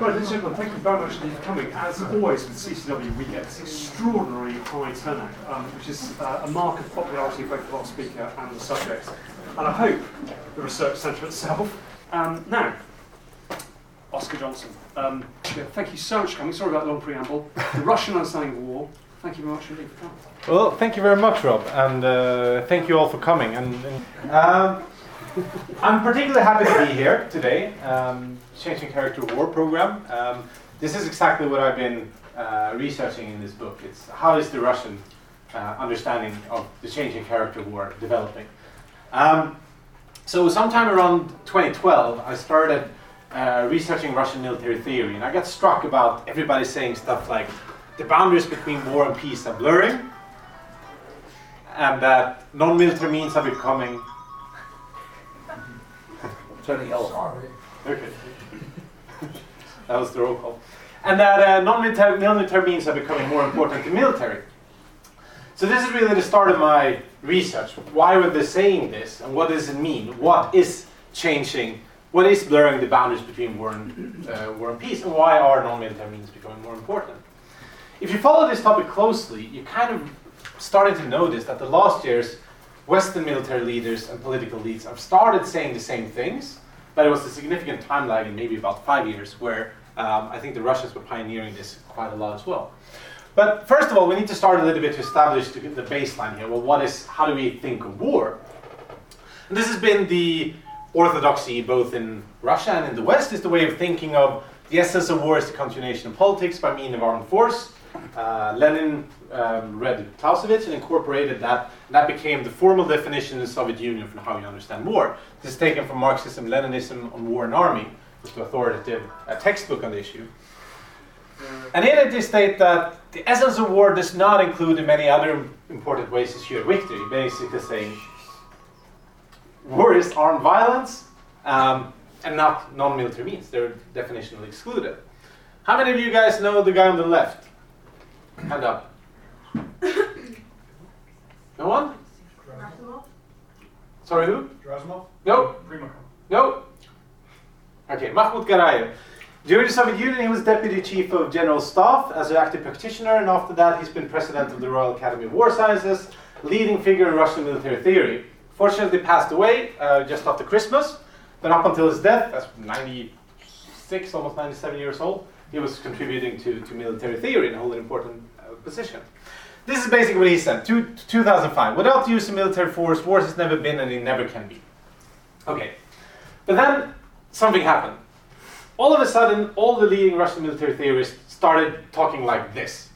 Right, ladies and gentlemen, thank you very much for coming. As always with CCW, we get this extraordinary high turnout, um, which is uh, a mark of popularity both of our speaker and the subject. And I hope the research centre itself. Um, now, Oscar Jonsson, um, yeah, thank you so much for coming. Sorry about the long preamble. The Russian Understanding of War. Thank you very much indeed for coming. Well, thank you very much, Rob, and uh, thank you all for coming. And, and um, I'm particularly happy to be here today. Um, Changing Character War program. Um, this is exactly what I've been uh, researching in this book. It's how is the Russian uh, understanding of the changing character war developing. Um, so sometime around 2012, I started uh, researching Russian military theory, and I got struck about everybody saying stuff like the boundaries between war and peace are blurring, and that non-military means are becoming. Turning yellow. Okay. that was the roll call. And that uh, non-military military means are becoming more important than military. So this is really the start of my research. Why were they saying this, and what does it mean? What is changing? What is blurring the boundaries between war and, uh, war and peace, and why are non-military means becoming more important? If you follow this topic closely, you kind of started to notice that the last years, Western military leaders and political leaders have started saying the same things, but it was a significant time lag in maybe about five years where um, I think the Russians were pioneering this quite a lot as well. But first of all, we need to start a little bit to establish the, baseline here. Well, what is, how do we think of war? And this has been the orthodoxy both in Russia and in the West, is the way of thinking of the essence of war is the continuation of politics by means of armed force. Uh, Lenin um, read Clausewitz and incorporated that. That became the formal definition in the Soviet Union for how you understand war. This is taken from Marxism, Leninism on war and army, which is the authoritative uh, textbook on the issue. And in it, they state that the essence of war does not include in many other important ways secure victory, basically saying war is armed violence um, and not non military means. They're definitionally excluded. How many of you guys know the guy on the left? Hand up. No one? Sorry, who? Gerasimov? No. Primakov. No. Okay, Mahmoud Garayev. During the Soviet Union, he was deputy chief of general staff as an active practitioner, and after that, he's been president of the Royal Academy of War Sciences, leading figure in Russian military theory. Fortunately, passed away uh, just after Christmas, but up until his death, that's 96, almost 97 years old, he was contributing to, to military theory and holding an important uh, position. This is basically what he said. Two, 2005. Without the use of military force, wars has never been and it never can be. Okay. But then something happened. All of a sudden, all the leading Russian military theorists started talking like this.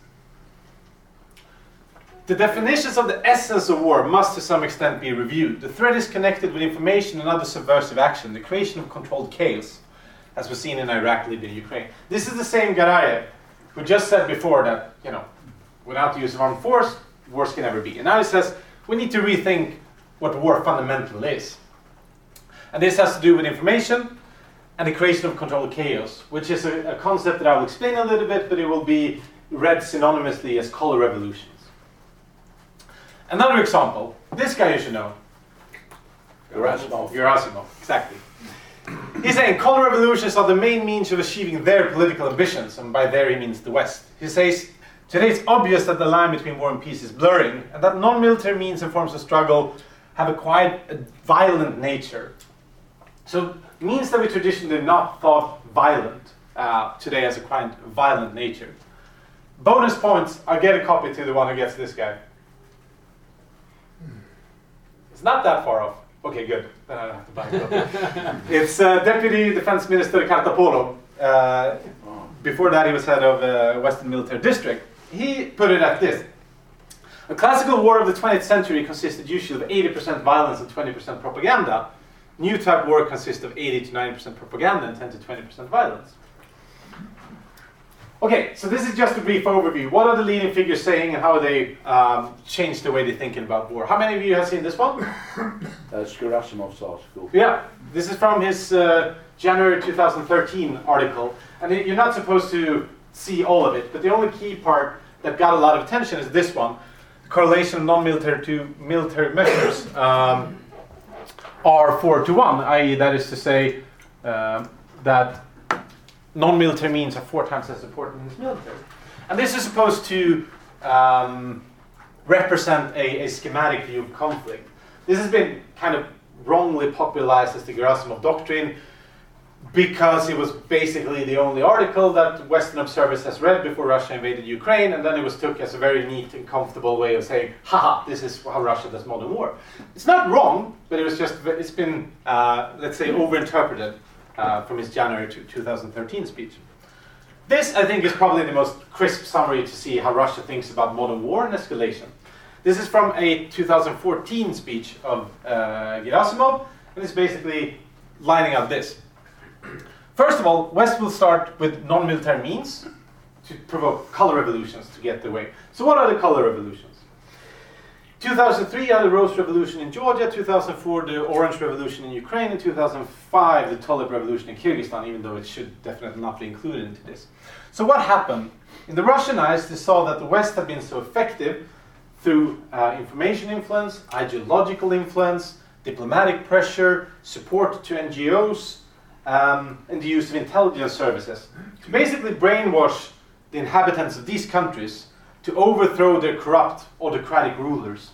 The definitions of the essence of war must to some extent be reviewed. The threat is connected with information and other subversive action, the creation of controlled chaos, as we've seen in Iraq, Libya, and Ukraine. This is the same Garayev who just said before that, you know, without the use of armed force, wars can never be. And now he says we need to rethink what war fundamental is. And this has to do with information and the creation of controlled chaos, which is a, a concept that I will explain a little bit, but it will be read synonymously as color revolutions. Another example, this guy you should know. Gerasimov. Gerasimov, exactly. He's saying color revolutions are the main means of achieving their political ambitions, and by there he means the West. He says, Today it's obvious that the line between war and peace is blurring, and that non military means and forms of struggle have a quite a violent nature. So, means that we traditionally not thought violent uh, today as a quite violent nature. Bonus points, I'll get a copy to the one who gets this guy. It's not that far off. Okay, good. Then I don't have to buy it. it's uh, Deputy Defense Minister Kartapolov. Uh, before that, he was head of uh, Western Military District. He put it at this. A classical war of the 20th century consisted usually of 80% violence and 20% propaganda. New type war consists of 80 to 90% propaganda and 10 to 20% violence. Okay, so this is just a brief overview. What are the leading figures saying and how they um, changed the way they're thinking about war? How many of you have seen this one? That's Gerasimov's article. Yeah, this is from his uh, January 2013 article. And you're not supposed to see all of it, but the only key part that got a lot of attention is this one the correlation of non military to military measures um, are 4 to 1, i.e., that is to say um, that non-military means are four times as important as military. And this is supposed to um, represent a, a, schematic view of conflict. This has been kind of wrongly popularized as the Gerasimov doctrine because it was basically the only article that Western observers has read before Russia invaded Ukraine, and then it was took as a very neat and comfortable way of saying, haha, this is how Russia does modern war. It's not wrong, but it was just, it's been, uh, let's say, overinterpreted uh, from his January 2013 speech. This, I think, is probably the most crisp summary to see how Russia thinks about modern war and escalation. This is from a 2014 speech of uh, Gerasimov, and it's basically lining up this. First of all, West will start with non-military means to provoke color revolutions to get the way. So what are the color revolutions? 2003 you had the Rose Revolution in Georgia, 2004 the Orange Revolution in Ukraine, and 2005 the Tulip Revolution in Kyrgyzstan, even though it should definitely not be included into this. So what happened? In the Russian eyes, they saw that the West had been so effective through uh, information influence, ideological influence, diplomatic pressure, support to NGOs, um, and the use of intelligence services to basically brainwash the inhabitants of these countries to overthrow their corrupt autocratic rulers.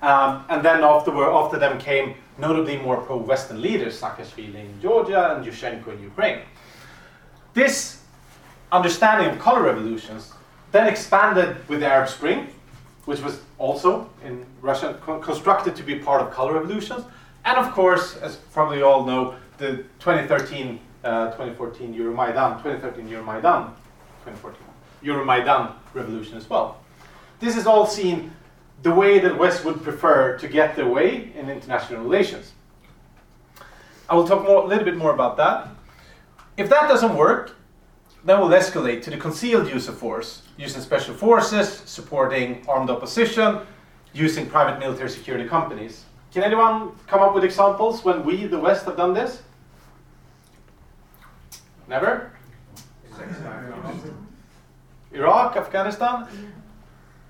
Um, and then afterward, after them came notably more pro-Western leaders, Saakashvili in Georgia and Yushchenko in Ukraine. This understanding of color revolutions then expanded with the Arab Spring, which was also in Russia co constructed to be part of color revolutions. And of course, as probably you all know, the 2013, uh, 2014 Euromaidan, 2013 Euromaidan, 2014 Euromaidan revolution as well. This is all seen the way that West would prefer to get their way in international relations. I will talk more, a little bit more about that. If that doesn't work, then we'll escalate to the concealed use of force, using special forces, supporting armed opposition, using private military security companies. Can anyone come up with examples when we, the West, have done this? Never? Iraq, Afghanistan?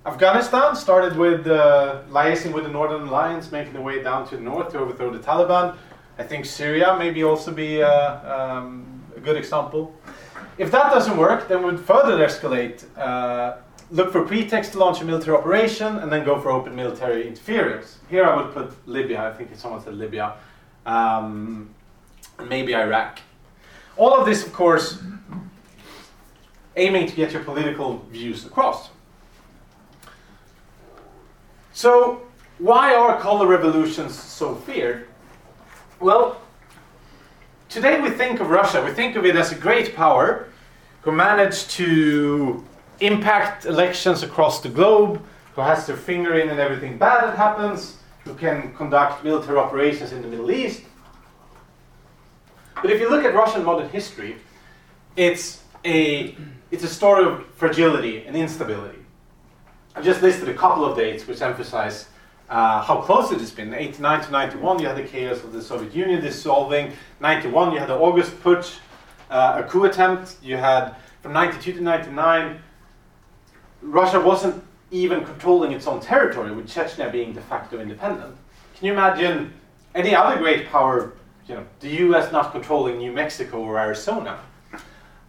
Afghanistan started with uh, liaising with the Northern Alliance, making their way down to the north to overthrow the Taliban. I think Syria maybe also be uh, um, a good example. If that doesn't work, then we'd further escalate, uh, look for pretext to launch a military operation, and then go for open military interference. Here I would put Libya, I think someone said Libya, um, maybe Iraq. All of this, of course, aiming to get your political views across. So, why are color revolutions so feared? Well, today we think of Russia, we think of it as a great power who managed to impact elections across the globe, who has their finger in and everything bad that happens, who can conduct military operations in the Middle East. But if you look at Russian modern history, it's a, it's a story of fragility and instability. I've just listed a couple of dates which emphasize uh, how close it has been. 89 to 91, you had the chaos of the Soviet Union dissolving. 91, you had the August Putsch, uh, a coup attempt. You had from 92 to 99, Russia wasn't even controlling its own territory, with Chechnya being de facto independent. Can you imagine any other great power, you know, the US not controlling New Mexico or Arizona?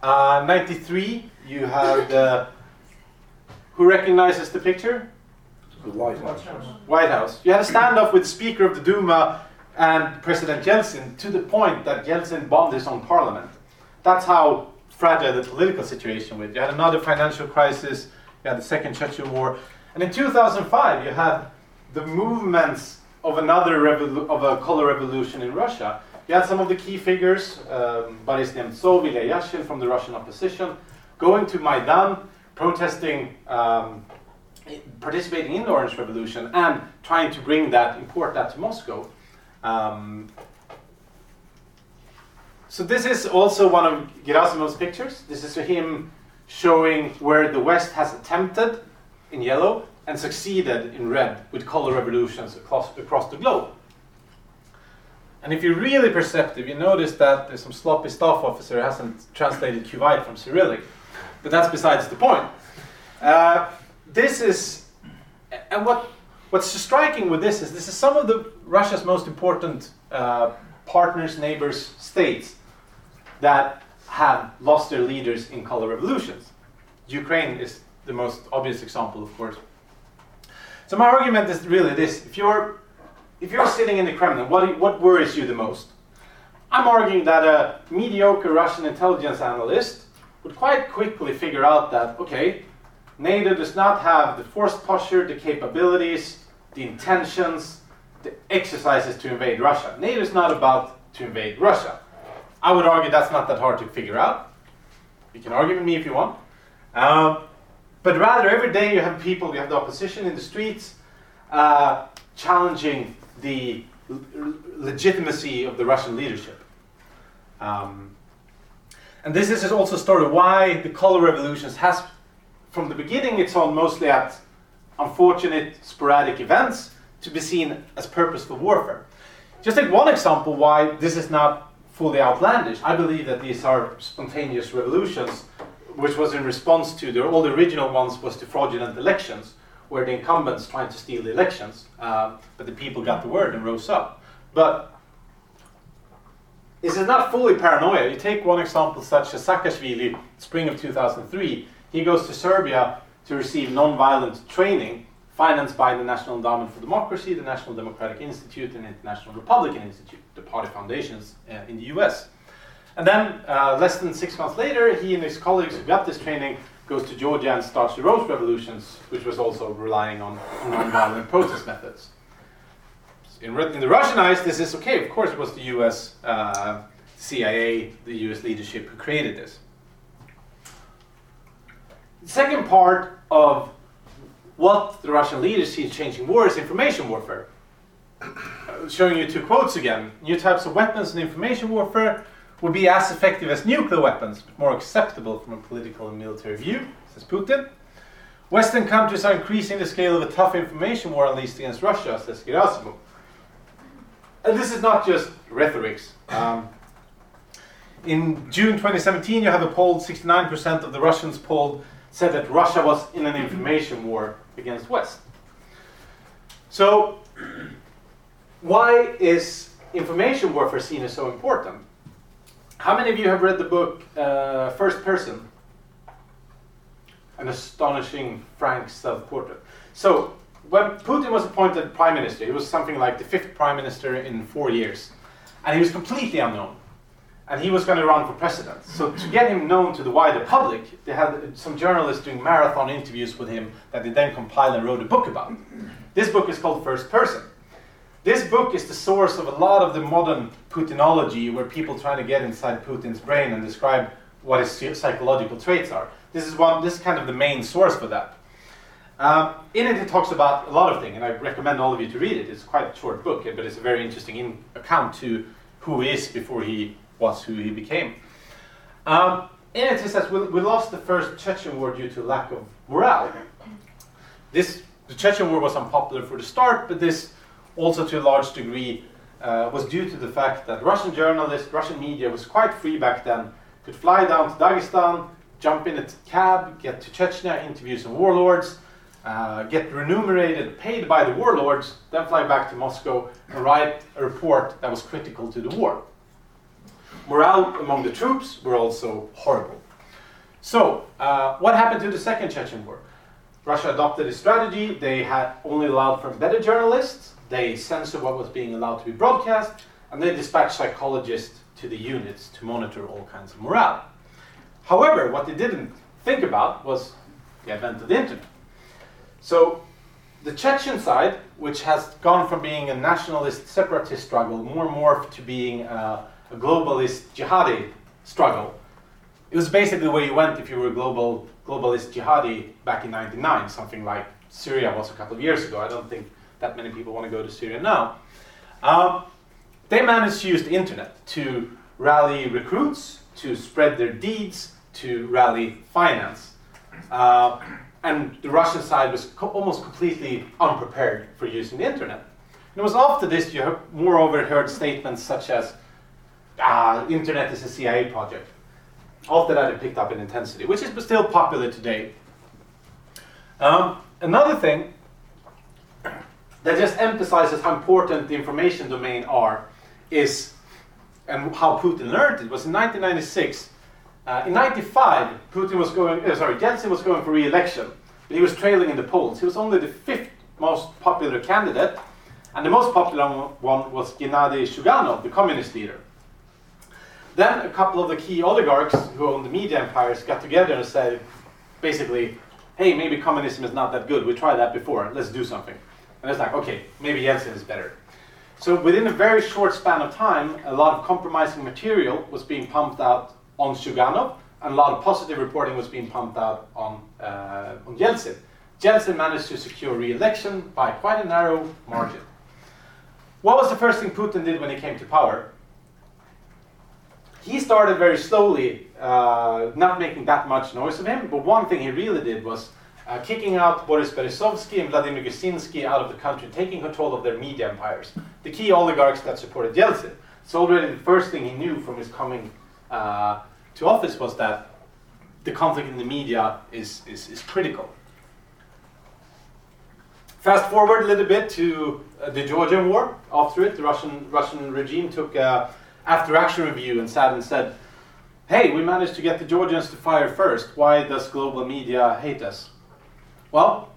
Uh, 93, you had, uh, who recognizes the picture? The White House. White House. You had a standoff with the Speaker of the Duma and President Yeltsin to the point that Yeltsin bombed his own parliament. That's how fragile the political situation was. You had another financial crisis, you had the Second Chechen War, and in 2005 you had the movements of another revolu- of a color revolution in Russia. You had some of the key figures, um, Boris Nemtsov, Ilya Yashin from the Russian opposition, going to Maidan, protesting, um, participating in the Orange Revolution, and trying to bring that, import that to Moscow. Um, so this is also one of Gerasimov's pictures. This is him showing where the West has attempted in yellow and succeeded in red with color revolutions across, across the globe. And if you're really perceptive, you notice that there's some sloppy staff officer who hasn't translated Kuwait from Cyrillic. But that's besides the point. Uh, this is, and what, what's striking with this is this is some of the Russia's most important uh, partners, neighbors, states that have lost their leaders in color revolutions. Ukraine is the most obvious example, of course. So my argument is really this: if you're if you're sitting in the Kremlin, what what worries you the most? I'm arguing that a mediocre Russian intelligence analyst would quite quickly figure out that okay, NATO does not have the force posture, the capabilities, the intentions, the exercises to invade Russia. NATO is not about to invade Russia. I would argue that's not that hard to figure out. You can argue with me if you want. Um, but rather, every day you have people, you have the opposition in the streets uh, challenging the legitimacy of the Russian leadership. Um, and this is also a story why the color revolutions has, from the beginning, it's on mostly at unfortunate sporadic events to be seen as purposeful warfare. Just take one example why this is not fully outlandish. I believe that these are spontaneous revolutions, which was in response to the, all the original ones was to fraudulent elections, where the incumbents trying to steal the elections, uh, but the people got the word and rose up. But this is not fully paranoia. You take one example such as Saakashvili, spring of 2003, he goes to Serbia to receive non-violent training financed by the National Endowment for Democracy, the National Democratic Institute, and International Republican Institute, the party foundations uh, in the US. And then, uh, less than six months later, he and his colleagues who got this training goes to Georgia and starts the Rose Revolutions, which was also relying on, on non-violent protest methods. In, in, the Russian eyes, this is okay. Of course, it was the US, uh, CIA, the US leadership who created this. The second part of what the Russian leaders see changing war is information warfare. Showing you two quotes again. New types of weapons and information warfare would be as effective as nuclear weapons, but more acceptable from a political and military view, says Putin. Western countries are increasing the scale of a tough information war unleashed against Russia, says Gerasimov. And this is not just rhetorics. Um, in June 2017, you have a poll, 69% of the Russians polled said that Russia was in an information war against West. So, why is information warfare seen as so important? How many of you have read the book uh, First Person? An astonishing, frank self portrait. So, when Putin was appointed prime minister, he was something like the fifth prime minister in four years, and he was completely unknown and he was going to run for president. So to get him known to the wider public, they had some journalists doing marathon interviews with him that they then compiled and wrote a book about. This book is called First Person. This book is the source of a lot of the modern Putinology, where people try to get inside Putin's brain and describe what his psychological traits are. This is one. This is kind of the main source for that. Um, in it, it talks about a lot of things, and I recommend all of you to read it. It's quite a short book, but it's a very interesting in- account to who he is before he was who he became. Um, in it, he says, we, we lost the first Chechen war due to lack of morale. This, the Chechen war was unpopular for the start, but this also to a large degree uh, was due to the fact that Russian journalists, Russian media was quite free back then, could fly down to Dagestan, jump in a cab, get to Chechnya, interview some warlords, uh, get remunerated, paid by the warlords, then fly back to Moscow and write a report that was critical to the war morale among the troops were also horrible. So, uh, what happened to the Second Chechen War? Russia adopted a strategy. They had only allowed for embedded journalists. They censored what was being allowed to be broadcast, and they dispatched psychologists to the units to monitor all kinds of morale. However, what they didn't think about was the advent of the internet. So, the Chechen side, which has gone from being a nationalist separatist struggle more and more to being uh, a globalist jihadi struggle. It was basically where you went if you were a global globalist jihadi back in 99, something like Syria was a couple of years ago. I don't think that many people want to go to Syria now. Um, they managed to use the internet to rally recruits, to spread their deeds, to rally finance. Uh, and the Russian side was co- almost completely unprepared for using the internet. And it was after this you have moreover heard statements such as ah, internet is a CIA project. After that, it picked up in intensity, which is still popular today. Um, another thing that just emphasizes how important the information domain are is, and how Putin learned it, was in 1996, Uh, in 95, Putin was going, uh, sorry, Yeltsin was going for re-election, but he was trailing in the polls. He was only the fifth most popular candidate, and the most popular one was Gennady Zyuganov, the communist leader. Then a couple of the key oligarchs who owned the media empires got together and said, basically, hey, maybe communism is not that good. We tried that before. Let's do something. And it's like, okay, maybe Yeltsin is better. So within a very short span of time, a lot of compromising material was being pumped out on Zyuganov, and a lot of positive reporting was being pumped out on, uh, on Yeltsin. Yeltsin managed to secure re-election by quite a narrow margin. What was the first thing Putin did when he came to power? He started very slowly, uh, not making that much noise of him, but one thing he really did was uh, kicking out Boris Berezovsky and Vladimir Gusinsky out of the country, taking control of their media empires, the key oligarchs that supported Yeltsin. So already the first thing he knew from his coming uh, to office was that the conflict in the media is, is, is critical. Fast forward a little bit to uh, the Georgian war. After it, the Russian Russian regime took a after action review and sat and said, "Hey, we managed to get the Georgians to fire first. Why does global media hate us?" Well,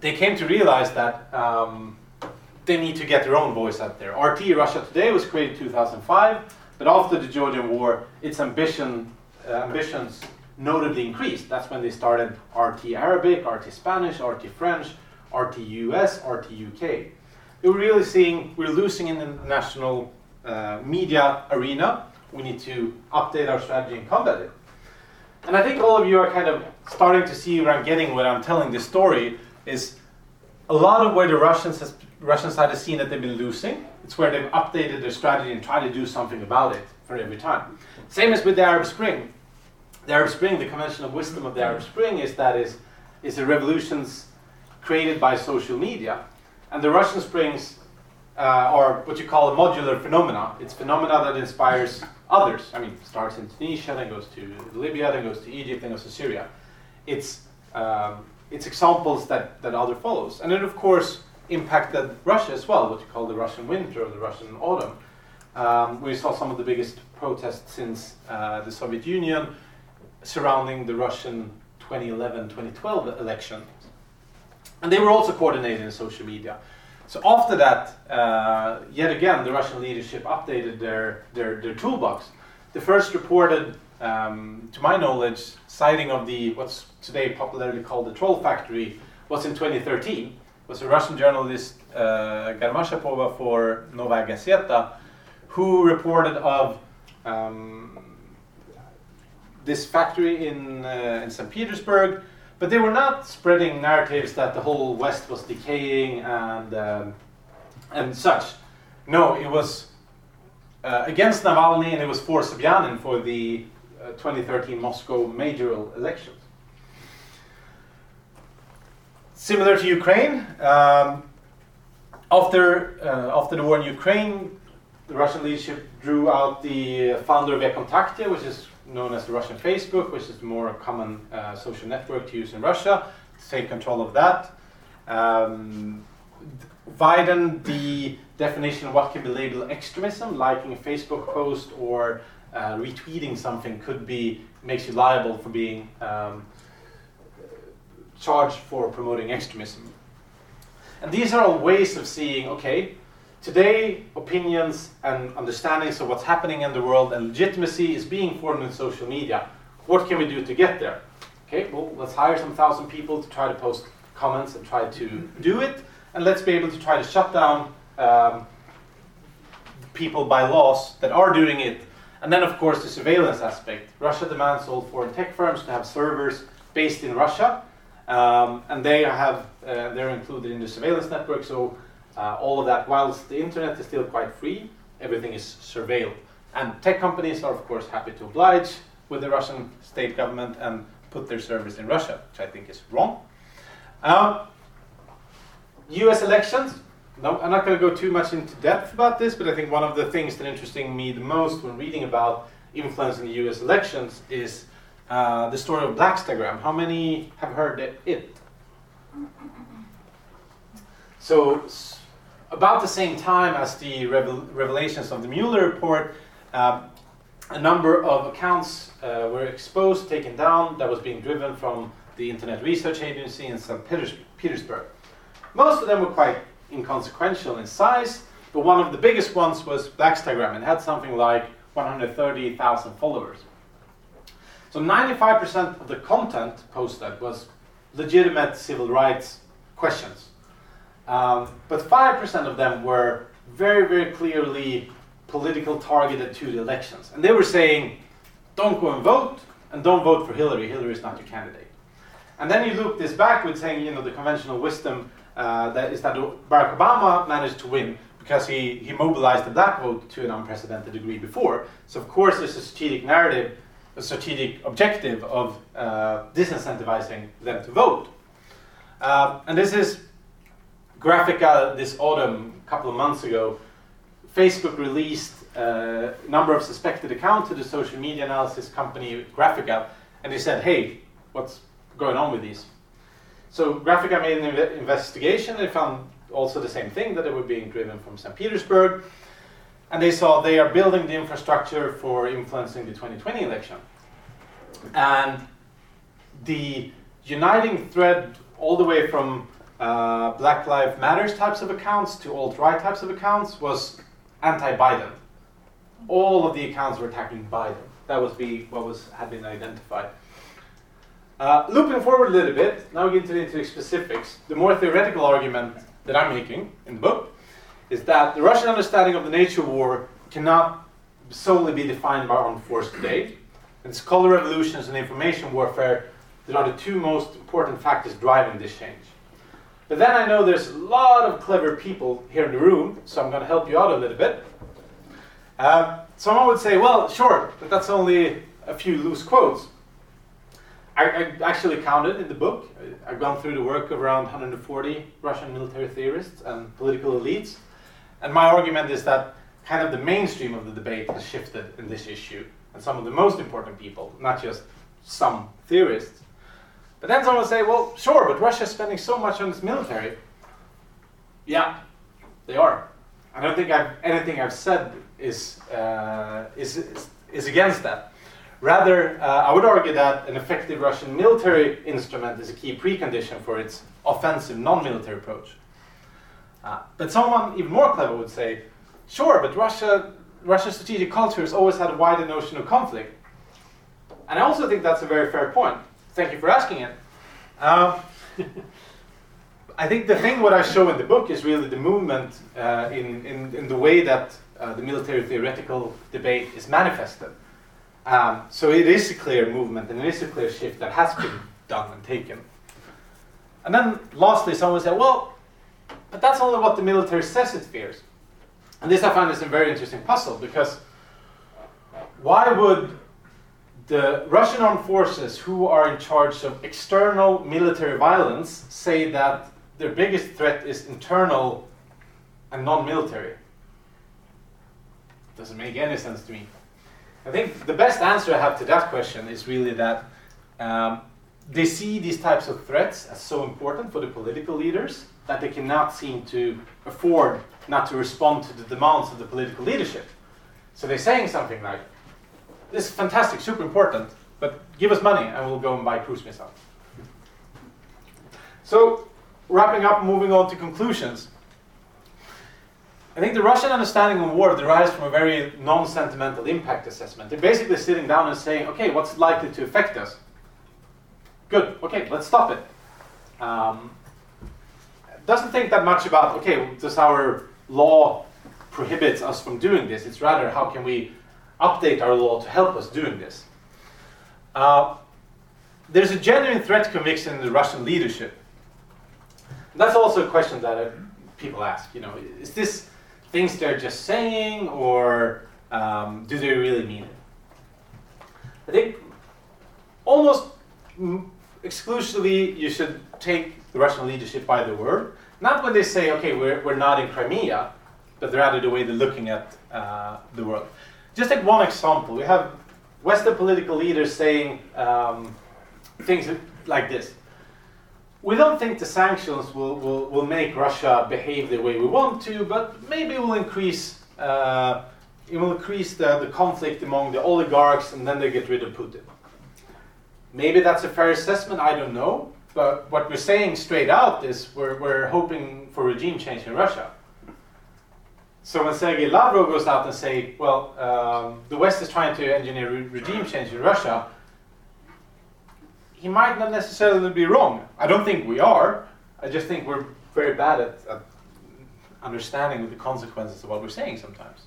they came to realize that um, they need to get their own voice out there. RT Russia Today was created in 2005, but after the Georgian war, its ambition uh, ambitions notably increased. That's when they started RT Arabic, RT Spanish, RT French RT US, RT UK. We're really seeing we're losing in the national uh, media arena. We need to update our strategy and combat it. And I think all of you are kind of starting to see where I'm getting when I'm telling this story is a lot of where the Russians has, Russian side has seen that they've been losing. It's where they've updated their strategy and tried to do something about it for every time. Same as with the Arab Spring. The Arab Spring, the conventional wisdom of the Arab Spring is that is, is the revolution's created by social media. And the Russian Springs uh, are what you call a modular phenomena. It's phenomena that inspires others. I mean, starts in Tunisia, then goes to Libya, then goes to Egypt, then goes to Syria. It's, um, it's examples that, that other follows. And it, of course, impacted Russia as well, what you call the Russian winter or the Russian autumn. Um, we saw some of the biggest protests since uh, the Soviet Union surrounding the Russian 2011-2012 election and they were also coordinated in social media. So after that, uh, yet again, the Russian leadership updated their, their, their toolbox. The first reported, um, to my knowledge, sighting of the what's today popularly called the Troll Factory was in 2013. It was a Russian journalist, uh, Garmazhapova for Novaya Gazeta, who reported of um, this factory in, uh, in St. Petersburg but they were not spreading narratives that the whole West was decaying and um, and such. No, it was uh, against Navalny and it was for Sobyanin for the uh, 2013 Moscow mayoral elections. Similar to Ukraine, um, after uh, after the war in Ukraine, the Russian leadership drew out the founder of Vkontakte, which is known as the Russian Facebook, which is the more common uh, social network to use in Russia, to take control of that. Um, widen the definition of what can be labeled extremism, liking a Facebook post or uh, retweeting something could be makes you liable for being um, charged for promoting extremism. And these are all ways of seeing, okay, Today, opinions and understandings of what's happening in the world and legitimacy is being formed in social media. What can we do to get there? Okay, well, let's hire some thousand people to try to post comments and try to do it, and let's be able to try to shut down um, people by laws that are doing it. And then, of course, the surveillance aspect. Russia demands all foreign tech firms to have servers based in Russia, um, and they have uh, they're included in the surveillance network. So uh, all of that, whilst the internet is still quite free, everything is surveilled. And tech companies are, of course, happy to oblige with the Russian state government and put their service in Russia, which I think is wrong. Um, US elections. No, I'm not going to go too much into depth about this, but I think one of the things that interesting me the most when reading about influence in the US elections is uh, the story of Blackstagram. How many have heard it? So, about the same time as the revel revelations of the Mueller report, uh, a number of accounts uh, were exposed, taken down, that was being driven from the Internet Research Agency in St. Peters- Petersburg. Most of them were quite inconsequential in size, but one of the biggest ones was Blackstagram and had something like 130,000 followers. So 95% of the content posted was legitimate civil rights questions. Um, but 5% of them were very, very clearly political targeted to the elections. And they were saying, don't go and vote, and don't vote for Hillary. Hillary is not your candidate. And then you loop this back with saying, you know, the conventional wisdom uh, that is that Barack Obama managed to win because he, he mobilized the black vote to an unprecedented degree before. So of course there's a strategic narrative, a strategic objective of uh, disincentivizing them to vote. Uh, and this is Graphika this autumn, a couple of months ago. Facebook released a number of suspected accounts to the social media analysis company Graphika, and they said, hey, what's going on with these? So Graphika made an inve investigation. They found also the same thing that they were being driven from St. Petersburg, and they saw they are building the infrastructure for influencing the 2020 election. And the uniting thread all the way from uh, Black Lives Matters types of accounts to alt-right types of accounts was anti-Biden. All of the accounts were attacking Biden. That was the, what was had been identified. Uh, looping forward a little bit, now we get into the specifics. The more theoretical argument that I'm making in the book is that the Russian understanding of the nature of war cannot solely be defined by armed force today. It's color revolutions and information warfare that are the two most important factors driving this change. But then I know there's a lot of clever people here in the room, so I'm going to help you out a little bit. Uh, someone would say, well, sure, but that's only a few loose quotes. I, I, actually counted in the book. I've gone through the work of around 140 Russian military theorists and political elites. And my argument is that kind of the mainstream of the debate has shifted in this issue. And some of the most important people, not just some theorists. But then someone will say, well, sure, but Russia's spending so much on its military. Yeah, they are. I don't think I've, anything I've said is, uh, is, is, is against that. Rather, uh, I would argue that an effective Russian military instrument is a key precondition for its offensive non-military approach. Uh, but someone even more clever would say, sure, but Russia, Russia's strategic culture has always had a wider notion of conflict. And I also think that's a very fair point. Thank you for asking it. Uh, I think the thing what I show in the book is really the movement uh, in, in, in, the way that uh, the military theoretical debate is manifested. Um, so it is a clear movement and it is a clear shift that has been done and taken. And then lastly, someone said, well, but that's only what the military says it fears. And this I find is a very interesting puzzle because why would the Russian armed forces who are in charge of external military violence say that their biggest threat is internal and non-military? Doesn't make any sense to me. I think the best answer I have to that question is really that um, they see these types of threats as so important for the political leaders that they cannot seem to afford not to respond to the demands of the political leadership. So they're saying something like, this is fantastic, super important, but give us money and we'll go and buy cruise missiles. So, wrapping up, moving on to conclusions. I think the Russian understanding of war derives from a very non sentimental impact assessment. They're basically sitting down and saying, okay, what's likely to affect us? Good, okay, let's stop it. Um, doesn't think that much about, okay, does our law prohibits us from doing this? It's rather, how can we update our law to help us doing this? Uh, there's a genuine threat conviction in the Russian leadership. That's also a question that uh, people ask. You know, is this things they're just saying, or um, do they really mean it? I think almost exclusively you should take the Russian leadership by the word. Not when they say, okay, we're, we're not in Crimea, but rather the way they're looking at uh, the world. Just take one example. We have Western political leaders saying um, things like this. We don't think the sanctions will, will, will make Russia behave the way we want to, but maybe it will increase uh, it will increase the, the conflict among the oligarchs and then they get rid of Putin. Maybe that's a fair assessment, I don't know. But what we're saying straight out is we're, we're hoping for regime change in Russia. So when Sergei Lavrov goes out and say, well, um, the West is trying to engineer re- regime change in Russia, he might not necessarily be wrong. I don't think we are. I just think we're very bad at, at understanding the consequences of what we're saying sometimes.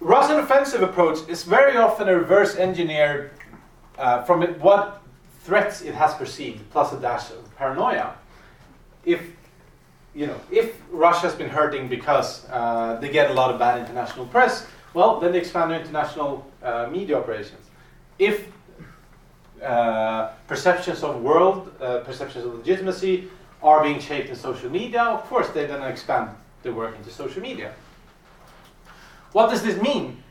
Russian offensive approach is very often a reverse engineered uh, from it, what threats it has perceived, plus a dash of paranoia. If you know, if Russia's been hurting because uh, they get a lot of bad international press, well, then they expand their international uh, media operations. If uh, perceptions of world, uh, perceptions of legitimacy are being shaped in social media, of course they then expand their work into social media. What does this mean?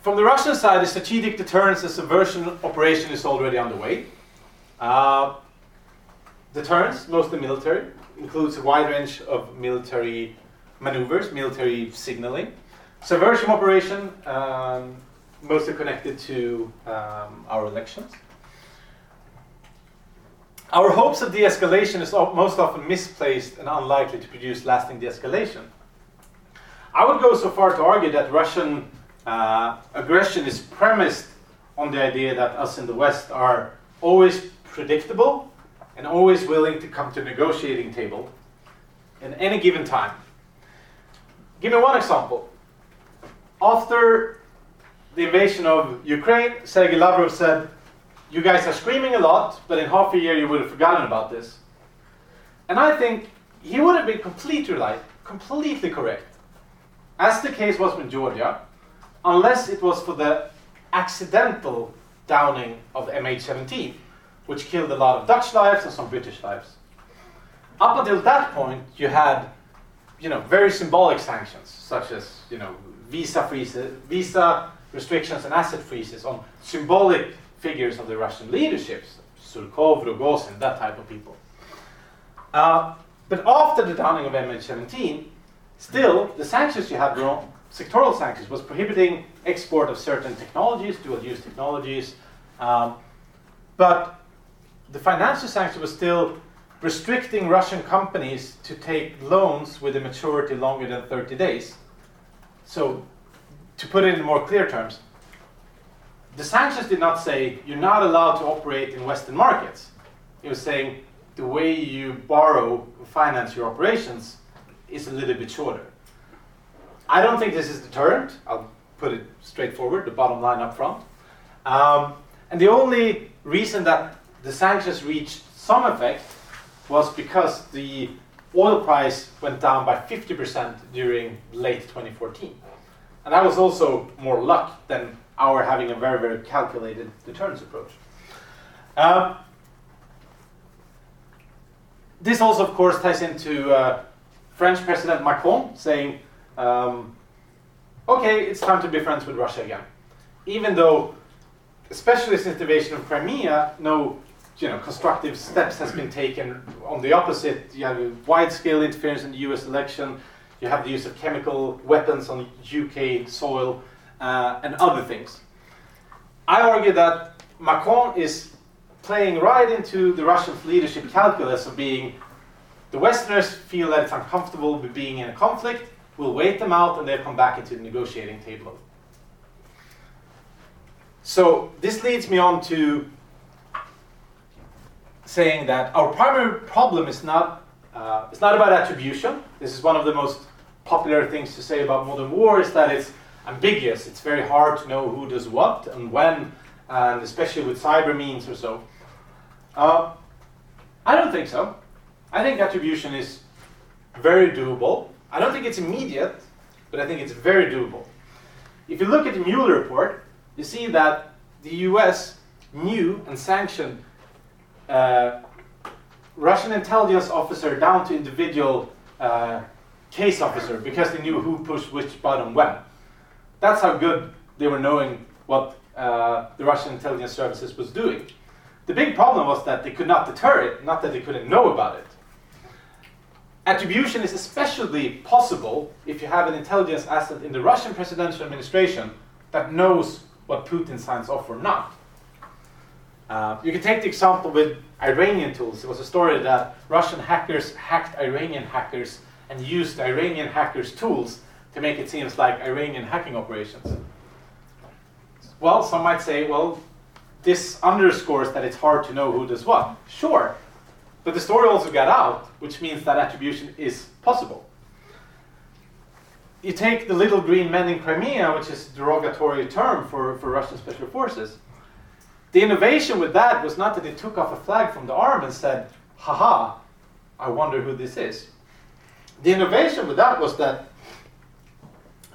From the Russian side, the strategic deterrence and subversion operation is already underway. Uh, deterrence, mostly military, includes a wide range of military maneuvers, military signaling. Subversion operation, um, mostly connected to um, our elections. Our hopes of de escalation is most often misplaced and unlikely to produce lasting de escalation. I would go so far to argue that Russian uh, aggression is premised on the idea that us in the West are always predictable and always willing to come to a negotiating table in any given time. Give me one example. After the invasion of Ukraine, Sergei Lavrov said, You guys are screaming a lot, but in half a year you would have forgotten about this. And I think he would have been completely right, completely correct as the case was with Georgia, unless it was for the accidental downing of MH17, which killed a lot of Dutch lives and some British lives. Up until that point, you had, you know, very symbolic sanctions, such as, you know, visa freezes, visa restrictions and asset freezes on symbolic figures of the Russian leaderships, Surkov, Rogozin, that type of people. Uh, but after the downing of MH17, Still, the sanctions you had were sectoral sanctions, was prohibiting export of certain technologies, dual-use technologies, um, but the financial sanctions were still restricting Russian companies to take loans with a maturity longer than 30 days. So, to put it in more clear terms, the sanctions did not say you're not allowed to operate in Western markets. It was saying the way you borrow, finance your operations is a little bit shorter. I don't think this is deterrent. I'll put it straightforward, the bottom line up front. Um, and the only reason that the sanctions reached some effect was because the oil price went down by 50% during late 2014. And that was also more luck than our having a very, very calculated deterrence approach. Um, this also, of course, ties into uh, French President Macron saying, um, okay, it's time to be friends with Russia again. Even though, especially since the invasion of Crimea, no you know, constructive steps has been taken. On the opposite, you have wide-scale interference in the US election, you have the use of chemical weapons on UK soil, uh, and other things. I argue that Macron is playing right into the Russian leadership calculus of being the Westerners feel that it's uncomfortable with being in a conflict. We'll wait them out and they'll come back into the negotiating table. So this leads me on to saying that our primary problem is not uh, it's not about attribution. This is one of the most popular things to say about modern war is that it's ambiguous. It's very hard to know who does what and when, and especially with cyber means or so. Uh, I don't think so. I think attribution is very doable. I don't think it's immediate, but I think it's very doable. If you look at the Mueller report, you see that the US knew and sanctioned uh, Russian intelligence officer down to individual uh, case officer because they knew who pushed which button when. That's how good they were knowing what uh, the Russian intelligence services was doing. The big problem was that they could not deter it, not that they couldn't know about it. attribution is especially possible if you have an intelligence asset in the Russian presidential administration that knows what Putin signs off or not. Uh, you can take the example with Iranian tools. It was a story that Russian hackers hacked Iranian hackers and used Iranian hackers' tools to make it seem like Iranian hacking operations. Well, some might say, well, this underscores that it's hard to know who does what. Sure, but the story also got out, which means that attribution is possible. You take the little green men in Crimea, which is a derogatory term for, for Russian special forces. The innovation with that was not that they took off a flag from the arm and said, haha, I wonder who this is. The innovation with that was that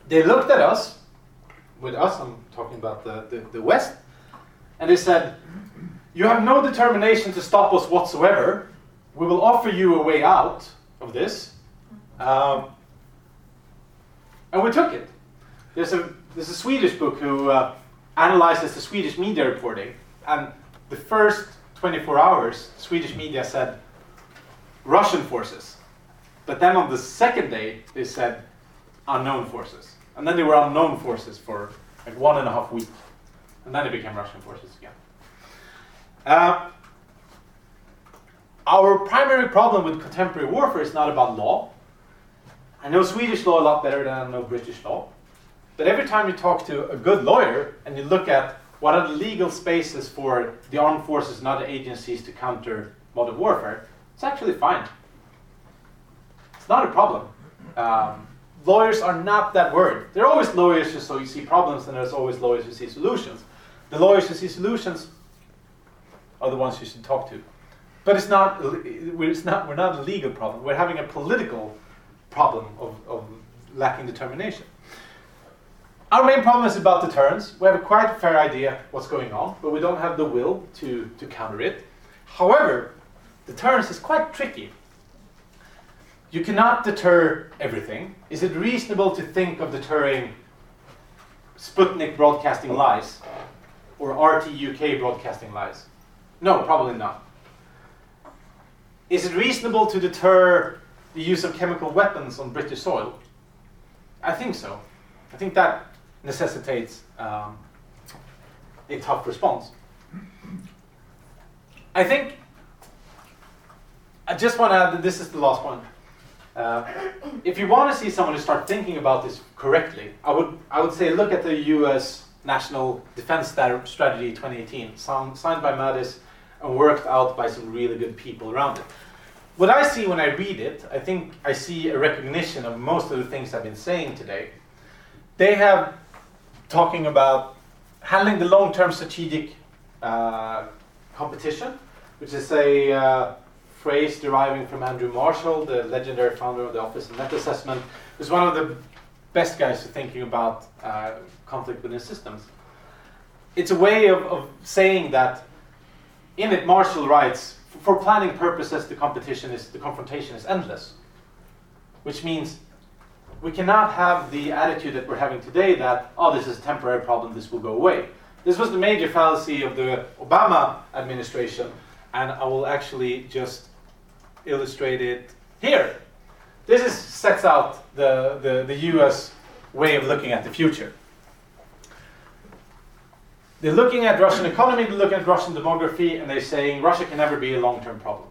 they looked at us, with us, I'm talking about the, the, the West, and they said, You have no determination to stop us whatsoever. We will offer you a way out of this. Um, and we took it. There's a, there's a Swedish book who uh, analyzes the Swedish media reporting, and the first 24 hours, Swedish media said Russian forces. But then on the second day, they said unknown forces. And then they were unknown forces for like one and a half weeks. And then it became Russian forces again. Uh, our primary problem with contemporary warfare is not about law. I know Swedish law a lot better than I know British law. But every time you talk to a good lawyer and you look at what are the legal spaces for the armed forces and other agencies to counter modern warfare, it's actually fine. It's not a problem. Um, lawyers are not that worried. There are always lawyers who so you see problems, and there's always lawyers who see solutions. The lawyers who see solutions are the ones you should talk to. But it's not, it's not, we're not a legal problem. We're having a political problem of, of lacking determination. Our main problem is about deterrence. We have a quite fair idea what's going on, but we don't have the will to, to counter it. However, deterrence is quite tricky. You cannot deter everything. Is it reasonable to think of deterring Sputnik broadcasting lies or RT UK broadcasting lies? No, probably not. Is it reasonable to deter the use of chemical weapons on British soil? I think so. I think that necessitates um, a tough response. I think, I just want to add that this is the last one. Uh, if you want to see someone to start thinking about this correctly, I would, I would say look at the US National Defense Strategy 2018, signed by Mattis and worked out by some really good people around it. What I see when I read it, I think I see a recognition of most of the things I've been saying today. They have talking about handling the long-term strategic uh, competition, which is a uh, phrase deriving from Andrew Marshall, the legendary founder of the Office of Net Assessment, who's one of the best guys for thinking about uh, conflict within systems. It's a way of, of saying that in it, Marshall writes, for planning purposes, the competition is the confrontation is endless, which means we cannot have the attitude that we're having today that oh, this is a temporary problem, this will go away. This was the major fallacy of the Obama administration, and I will actually just illustrate it here. This is, sets out the, the, the US way of looking at the future. They're looking at Russian economy, they're looking at Russian demography, and they're saying Russia can never be a long-term problem.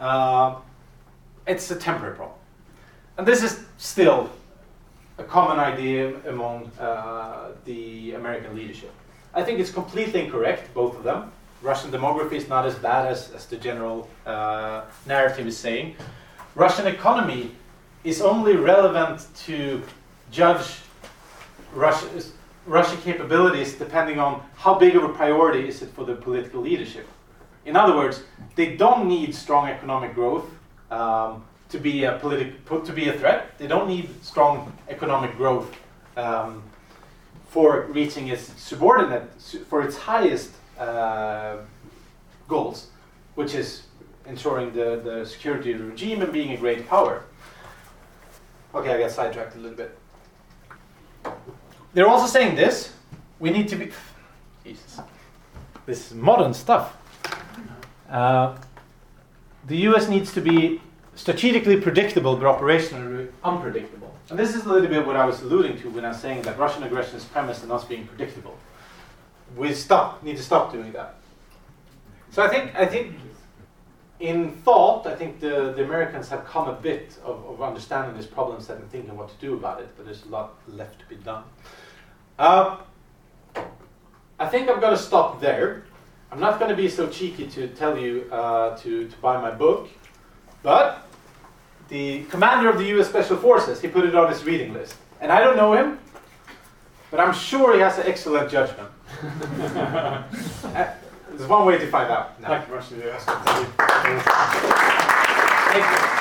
Uh, it's a temporary problem. And this is still a common idea among uh, the American leadership. I think it's completely incorrect, both of them. Russian demography is not as bad as, as the general uh, narrative is saying. Russian economy is only relevant to judge Russia's Russian capabilities depending on how big of a priority is it for the political leadership. In other words, they don't need strong economic growth um, to be a politi- to be a threat. They don't need strong economic growth um, for reaching its subordinate for its highest uh, goals, which is ensuring the, the security of the regime and being a great power. Okay, I got sidetracked a little bit. They're also saying this. We need to be. Jesus. This is modern stuff. Uh, the US needs to be strategically predictable but operationally unpredictable. And this is a little bit what I was alluding to when I was saying that Russian aggression is premised on us being predictable. We stop need to stop doing that. So I think I think in thought, I think the, the Americans have come a bit of, of understanding this problem set and thinking what to do about it, but there's a lot left to be done. Uh, I think I'm going to stop there. I'm not going to be so cheeky to tell you uh, to, to buy my book, but the commander of the US Special Forces, he put it on his reading list. And I don't know him, but I'm sure he has an excellent judgment. Uh, There's one way to find out. now. Thank you very much. Thank you.